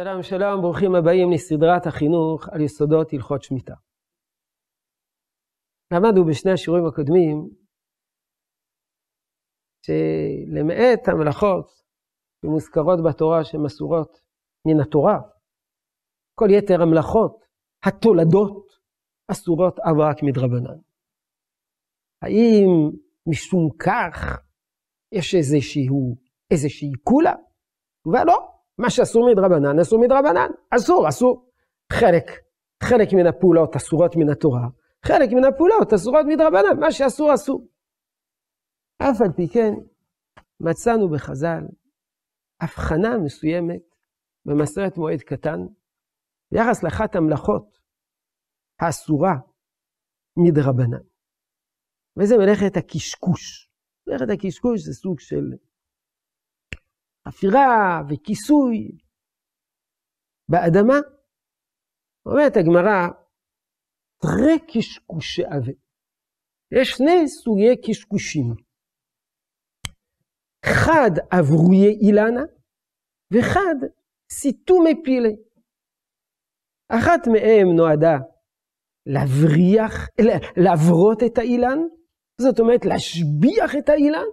שלום שלום, ברוכים הבאים לסדרת החינוך על יסודות הלכות שמיטה. למדנו בשני השיעורים הקודמים שלמעט המלאכות שמוזכרות בתורה שהן אסורות מן התורה, כל יתר המלאכות, התולדות, אסורות אף רק מדרבנן. האם משום כך יש איזשהו, איזושהי קולה? תשובה לא. מה שאסור מדרבנן, אסור מדרבנן. אסור, אסור. חלק, חלק מן הפעולות אסורות מן התורה, חלק מן הפעולות אסורות מדרבנן, מה שאסור, אסור. אף על פי כן, מצאנו בחז"ל הבחנה מסוימת במסרת מועד קטן, ביחס לאחת המלאכות האסורה מדרבנן. וזה מלאכת הקשקוש. מלאכת הקשקוש זה סוג של חפירה וכיסוי באדמה. אומרת הגמרא, תרי קשקושי עבה. יש שני סוגי קשקושים. אחד אברואי אילנה, ואחד סיתומי פילי. אחת מהם נועדה להבריח, להברות את האילן, זאת אומרת להשביח את האילן,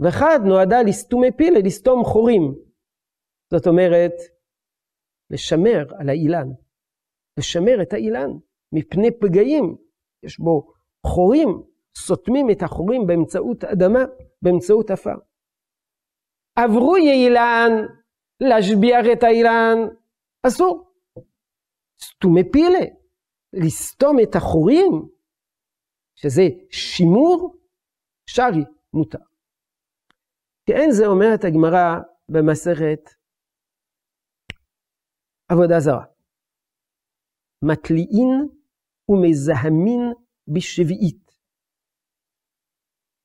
ואחד נועדה לסתומי פילה, לסתום חורים. זאת אומרת, לשמר על האילן, לשמר את האילן מפני פגעים. יש בו חורים, סותמים את החורים באמצעות אדמה, באמצעות עפר. עברו יאילן, להשביח את האילן, אסור. סתומי פילה, לסתום את החורים, שזה שימור, שרי, מותר. כאין זה אומרת הגמרא במסכת עבודה זרה. מתליעין ומזהמין בשביעית.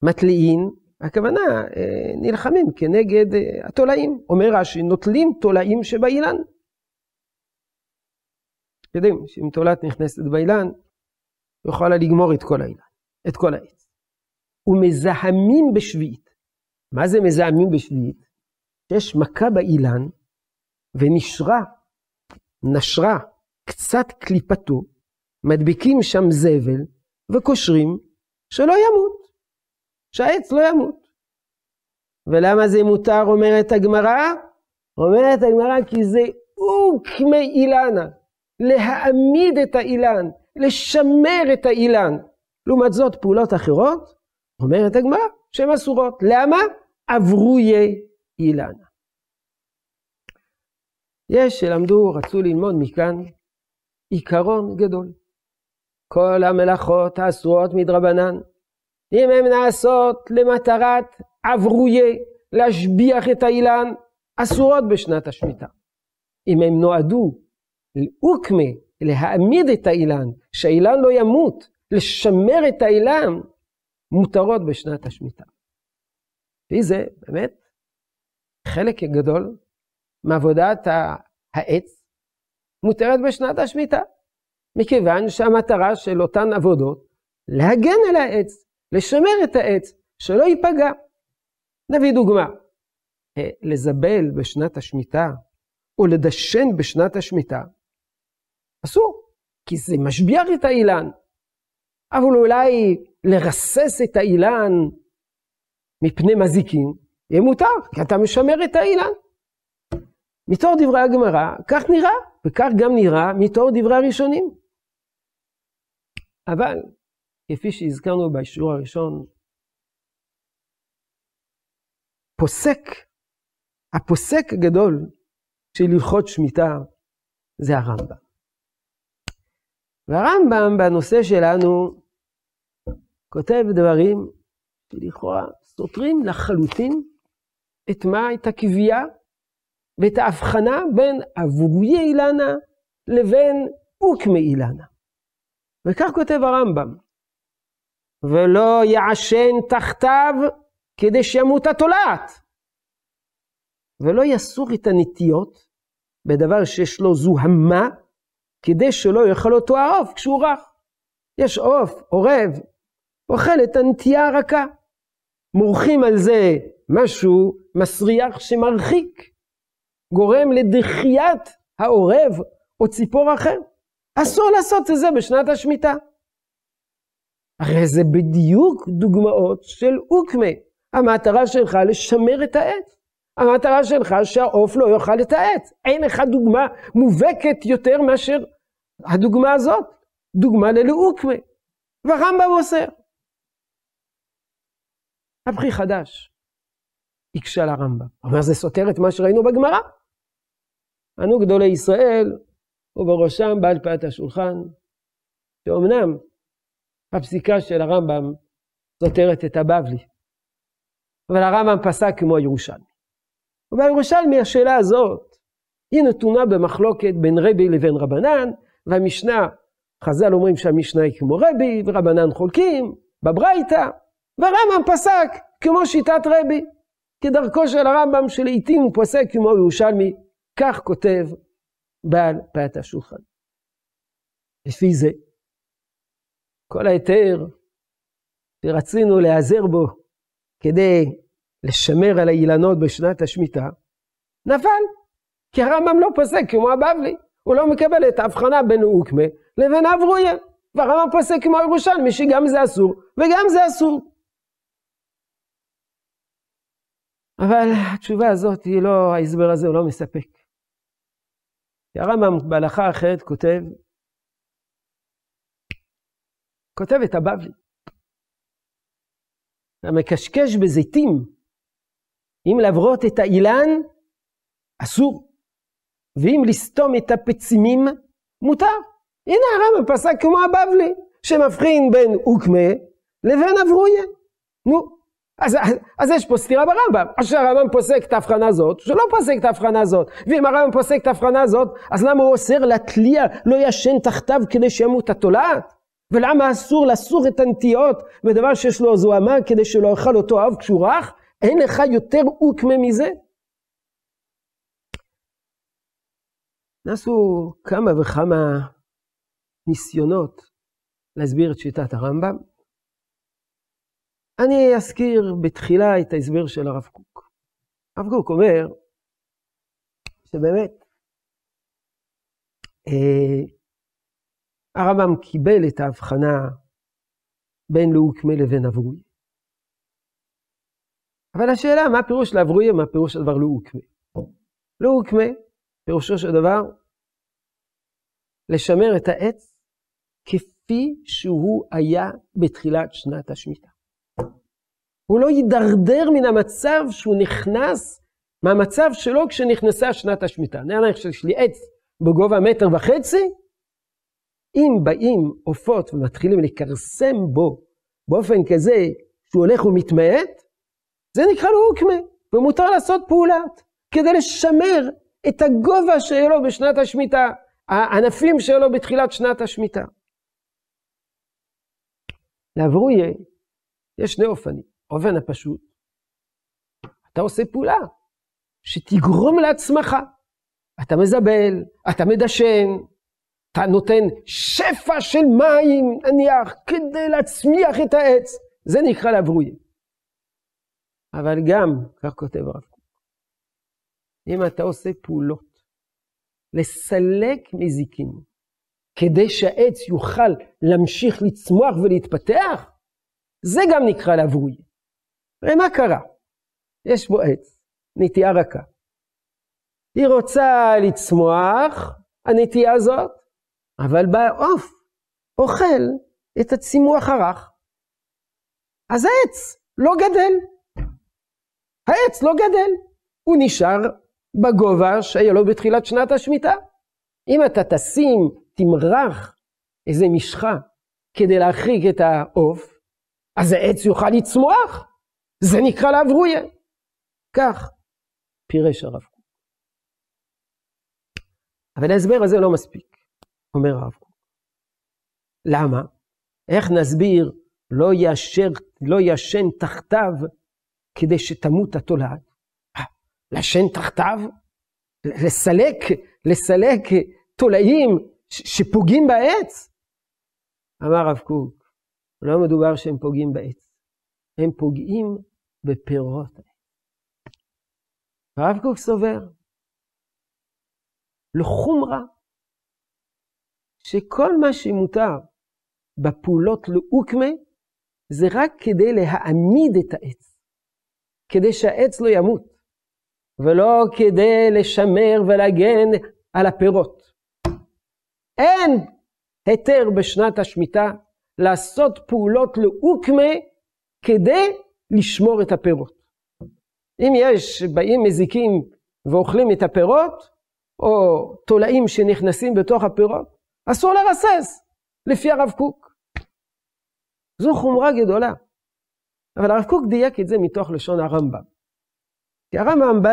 מתליעין, הכוונה, אה, נלחמים כנגד אה, התולעים. אומר רש"י, נוטלים תולעים שבאילן. יודעים שאם תולעת נכנסת באילן, יכולה לגמור את כל העץ. ומזהמים בשביעית. מה זה מזהמים בשביעית? יש מכה באילן ונשרה, נשרה קצת קליפתו, מדביקים שם זבל וקושרים שלא ימות, שהעץ לא ימות. ולמה זה מותר, אומרת הגמרא? אומרת הגמרא כי זה אוקמי אילנה, להעמיד את האילן, לשמר את האילן. לעומת זאת, פעולות אחרות, אומרת הגמרא, שהן אסורות. למה? אברוי אילנה. יש שלמדו, רצו ללמוד מכאן עיקרון גדול. כל המלאכות האסורות מדרבנן, אם הן נעשות למטרת אברוי, להשביח את האילן, אסורות בשנת השמיטה. אם הן נועדו לאוקמה, להעמיד את האילן, שהאילן לא ימות, לשמר את האילן, מותרות בשנת השמיטה. לפי זה, באמת, חלק גדול מעבודת העץ מותרת בשנת השמיטה, מכיוון שהמטרה של אותן עבודות להגן על העץ, לשמר את העץ, שלא ייפגע. נביא דוגמה, אה, לזבל בשנת השמיטה, או לדשן בשנת השמיטה, אסור, כי זה משביח את האילן. אבל אולי לרסס את האילן מפני מזיקים, יהיה מותר, כי אתה משמר את האילן. מתור דברי הגמרא, כך נראה, וכך גם נראה מתור דברי הראשונים. אבל, כפי שהזכרנו בשיעור הראשון, פוסק, הפוסק הגדול של הלכות שמיטה זה הרמב"ם. והרמב"ם בנושא שלנו כותב דברים שלכאורה סותרים לחלוטין את מה? את הקביעה ואת ההבחנה בין אבוגי אילנה לבין אוקמי אילנה. וכך כותב הרמב"ם, ולא יעשן תחתיו כדי שימות התולעת, ולא יסור את הנטיות בדבר שיש לו זוהמה, כדי שלא יאכל אותו העוף כשהוא רך. יש עוף, עורב, אוכל את הנטייה הרכה. מורחים על זה משהו מסריח שמרחיק. גורם לדחיית העורב או ציפור אחר. אסור לעשות את זה בשנת השמיטה. הרי זה בדיוק דוגמאות של אוקמה. המטרה שלך לשמר את העץ. המטרה שלך שהעוף לא יאכל את העץ. אין לך דוגמה מובהקת יותר מאשר הדוגמה הזאת. דוגמה ללאוקמה. והרמב"ם אוסר. הבכי חדש. הקשה לרמב"ם. אומר זה סותר את מה שראינו בגמרא. ענו גדולי ישראל, ובראשם בעל פאת השולחן, שאומנם הפסיקה של הרמב"ם סותרת את הבבלי, אבל הרמב"ם פסק כמו הירושלמי. ובירושלמי השאלה הזאת היא נתונה במחלוקת בין רבי לבין רבנן, והמשנה, חז"ל אומרים שהמשנה היא כמו רבי, ורבנן חולקים, בברייתא, והרמב"ם פסק כמו שיטת רבי, כדרכו של הרמב"ם שלעיתים הוא פוסק כמו ירושלמי, כך כותב בעל פאת השולחן. לפי זה, כל ההיתר שרצינו להיעזר בו כדי לשמר על האילנות בשנת השמיטה, נפל. כי הרמב"ם לא פוסק כמו הבבלי, הוא לא מקבל את ההבחנה בין אוקמה לבין אברויה. והרמב"ם פוסק כמו ירושלמי שגם זה אסור וגם זה אסור. אבל התשובה הזאת היא לא, ההסבר הזה הוא לא מספק. כי הרמב"ם בהלכה אחרת כותב, כותב את הבבלי. המקשקש בזיתים, אם לברות את האילן, אסור. ואם לסתום את הפצימים, מותר. הנה הרמב"ם פסק כמו הבבלי, שמבחין בין אוקמה לבין אברויה. נו, אז, אז, יש פה סתירה ברמב"ם. או שהרמב"ם פוסק את ההבחנה הזאת, שלא פוסק את ההבחנה הזאת. ואם הרמב"ם פוסק את ההבחנה הזאת, אז למה הוא אוסר לתליע לא ישן תחתיו כדי שימות התולעת? ולמה אסור לסור את הנטיות בדבר שיש לו זוהמה כדי שלא יאכל אותו אב כשהוא רך? אין לך יותר אוקמה מזה? נעשו כמה וכמה ניסיונות להסביר את שיטת הרמב"ם. אני אזכיר בתחילה את ההסבר של הרב קוק. הרב קוק אומר שבאמת אה, הרמב"ם קיבל את ההבחנה בין לאוקמה לבין אברוי. אבל השאלה, מה הפירוש לאברוי, מה הפירוש של דבר לאוקמה? לאוקמה, פירושו של דבר, לשמר את העץ כפי שהוא היה בתחילת שנת השמיטה. הוא לא יידרדר מן המצב שהוא נכנס, מהמצב שלו כשנכנסה שנת השמיטה. נניח שיש לי עץ בגובה מטר וחצי, אם באים עופות ומתחילים לכרסם בו באופן כזה שהוא הולך ומתמעט, זה נקרא לו אוקמה, ומותר לעשות פעולה כדי לשמר את הגובה שלו בשנת השמיטה, הענפים שלו בתחילת שנת השמיטה. לאברוי יש שני אופנים. האופן הפשוט, אתה עושה פעולה שתגרום לעצמך. אתה מזבל, אתה מדשן, אתה נותן שפע של מים, נניח, כדי להצמיח את העץ. זה נקרא לברויה. אבל גם, כך כותב הרב קוק, אם אתה עושה פעולות לסלק מזיקים, כדי שהעץ יוכל להמשיך לצמוח ולהתפתח, זה גם נקרא לברויה. הרי מה קרה? יש בו עץ, נטייה רכה. היא רוצה לצמוח, הנטייה הזאת, אבל בא עוף, אוכל את הצימוח הרך. אז העץ לא גדל. העץ לא גדל, הוא נשאר בגובה שהיה לו בתחילת שנת השמיטה. אם אתה תשים, תמרח איזה משחה כדי להחריג את העוף, אז העץ יוכל לצמוח. זה נקרא לאברויה. כך פירש הרב קוק. אבל ההסבר הזה לא מספיק, אומר הרב קוק. למה? איך נסביר לא, ישר, לא ישן תחתיו כדי שתמות התולעת? לשן תחתיו? לסלק, לסלק תולעים שפוגעים בעץ? אמר הרב קוק, לא מדובר שהם פוגעים בעץ, הם פוגעים בפירות. הרב קוק סובר לחומרה, שכל מה שמותר בפעולות לאוקמה, זה רק כדי להעמיד את העץ, כדי שהעץ לא ימות, ולא כדי לשמר ולהגן על הפירות. אין היתר בשנת השמיטה לעשות פעולות לאוקמה כדי לשמור את הפירות. אם יש, באים מזיקים ואוכלים את הפירות, או תולעים שנכנסים בתוך הפירות, אסור לרסס, לפי הרב קוק. זו חומרה גדולה. אבל הרב קוק דייק את זה מתוך לשון הרמב"ם. כי הרמב"ם בא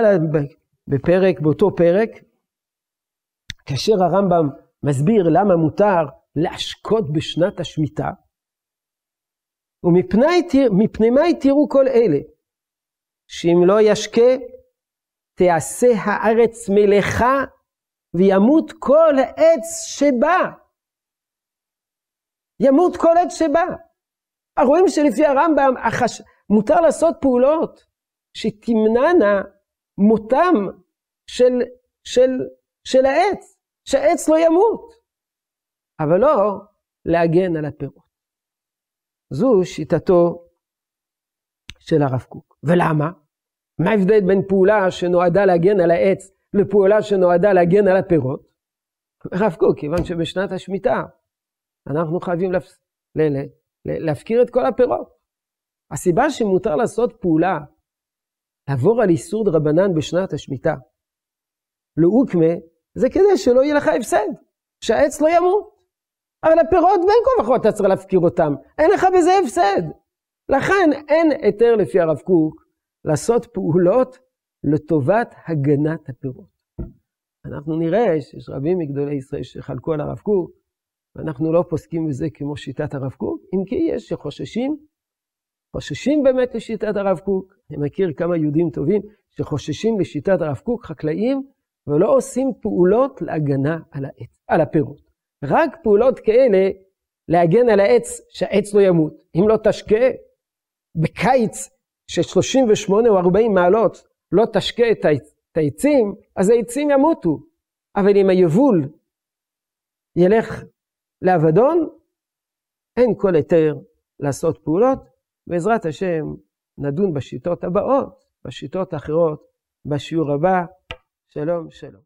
בפרק, באותו פרק, כאשר הרמב"ם מסביר למה מותר להשקות בשנת השמיטה, ומפני מה יתירו כל אלה? שאם לא ישקה, תעשה הארץ מלאכה, וימות כל עץ שבה. ימות כל עץ שבה. רואים שלפי הרמב"ם החש... מותר לעשות פעולות שתמנענה מותם של, של, של העץ, שהעץ לא ימות, אבל לא להגן על הפירות. זו שיטתו של הרב קוק. ולמה? מה ההבדל בין פעולה שנועדה להגן על העץ לפעולה שנועדה להגן על הפירות? הרב קוק, כיוון שבשנת השמיטה אנחנו חייבים להפ... להפקיר את כל הפירות. הסיבה שמותר לעשות פעולה, לעבור על איסור דרבנן בשנת השמיטה, לאוקמה, זה כדי שלא יהיה לך הפסד, שהעץ לא ימות. אבל הפירות בין כה וכה אתה צריך להפקיר אותם, אין לך בזה הפסד. לכן אין היתר לפי הרב קוק לעשות פעולות לטובת הגנת הפירות. אנחנו נראה שיש רבים מגדולי ישראל שחלקו על הרב קוק, ואנחנו לא פוסקים בזה כמו שיטת הרב קוק, אם כי יש שחוששים, חוששים באמת לשיטת הרב קוק. אני מכיר כמה יהודים טובים שחוששים לשיטת הרב קוק, חקלאים, ולא עושים פעולות להגנה על, העץ, על הפירות. רק פעולות כאלה להגן על העץ, שהעץ לא ימות. אם לא תשקה בקיץ של 38 או 40 מעלות, לא תשקה את העצים, אז העצים ימותו. אבל אם היבול ילך לאבדון, אין כל היתר לעשות פעולות. בעזרת השם נדון בשיטות הבאות, בשיטות האחרות, בשיעור הבא. שלום, שלום.